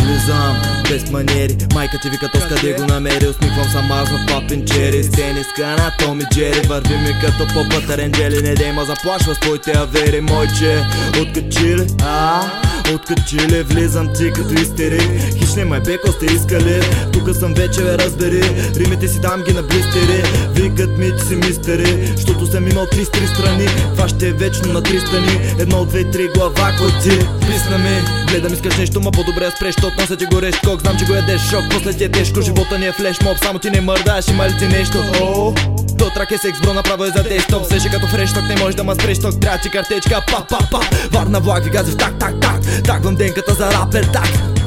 влизам без маниери. Майка ти вика тоска къде го намери. Усмихвам съм аз в папин чери. С тениска на Томи Джери. Върви ми като попата ренджели. Не дейма заплашва с твоите авери Мойче, откачили, а? Откачили, влизам ти като истери. Хищ не май беко сте искали. Тука съм вече бе разбери Римите си дам ги на блистери. Викат ми, че си мистери. Щото съм имал три три страни. Това ще е вечно на три страни Едно, две, три глава, кой ти Писна ми, гледам искаш нещо, ма по-добре спреш Тот нося ти горещ кок, знам че го ядеш шок После ти е тежко, живота ни е флеш моб. Само ти не мърдаш, има ли ти нещо? О, до трак е секс, бро, направо е за десктоп Сеше като фрешток, не може да ма спреш ток. Трябва ти картечка, па, па, па. Варна влак, ви гази в так, так, так. Таквам денката за рапер, так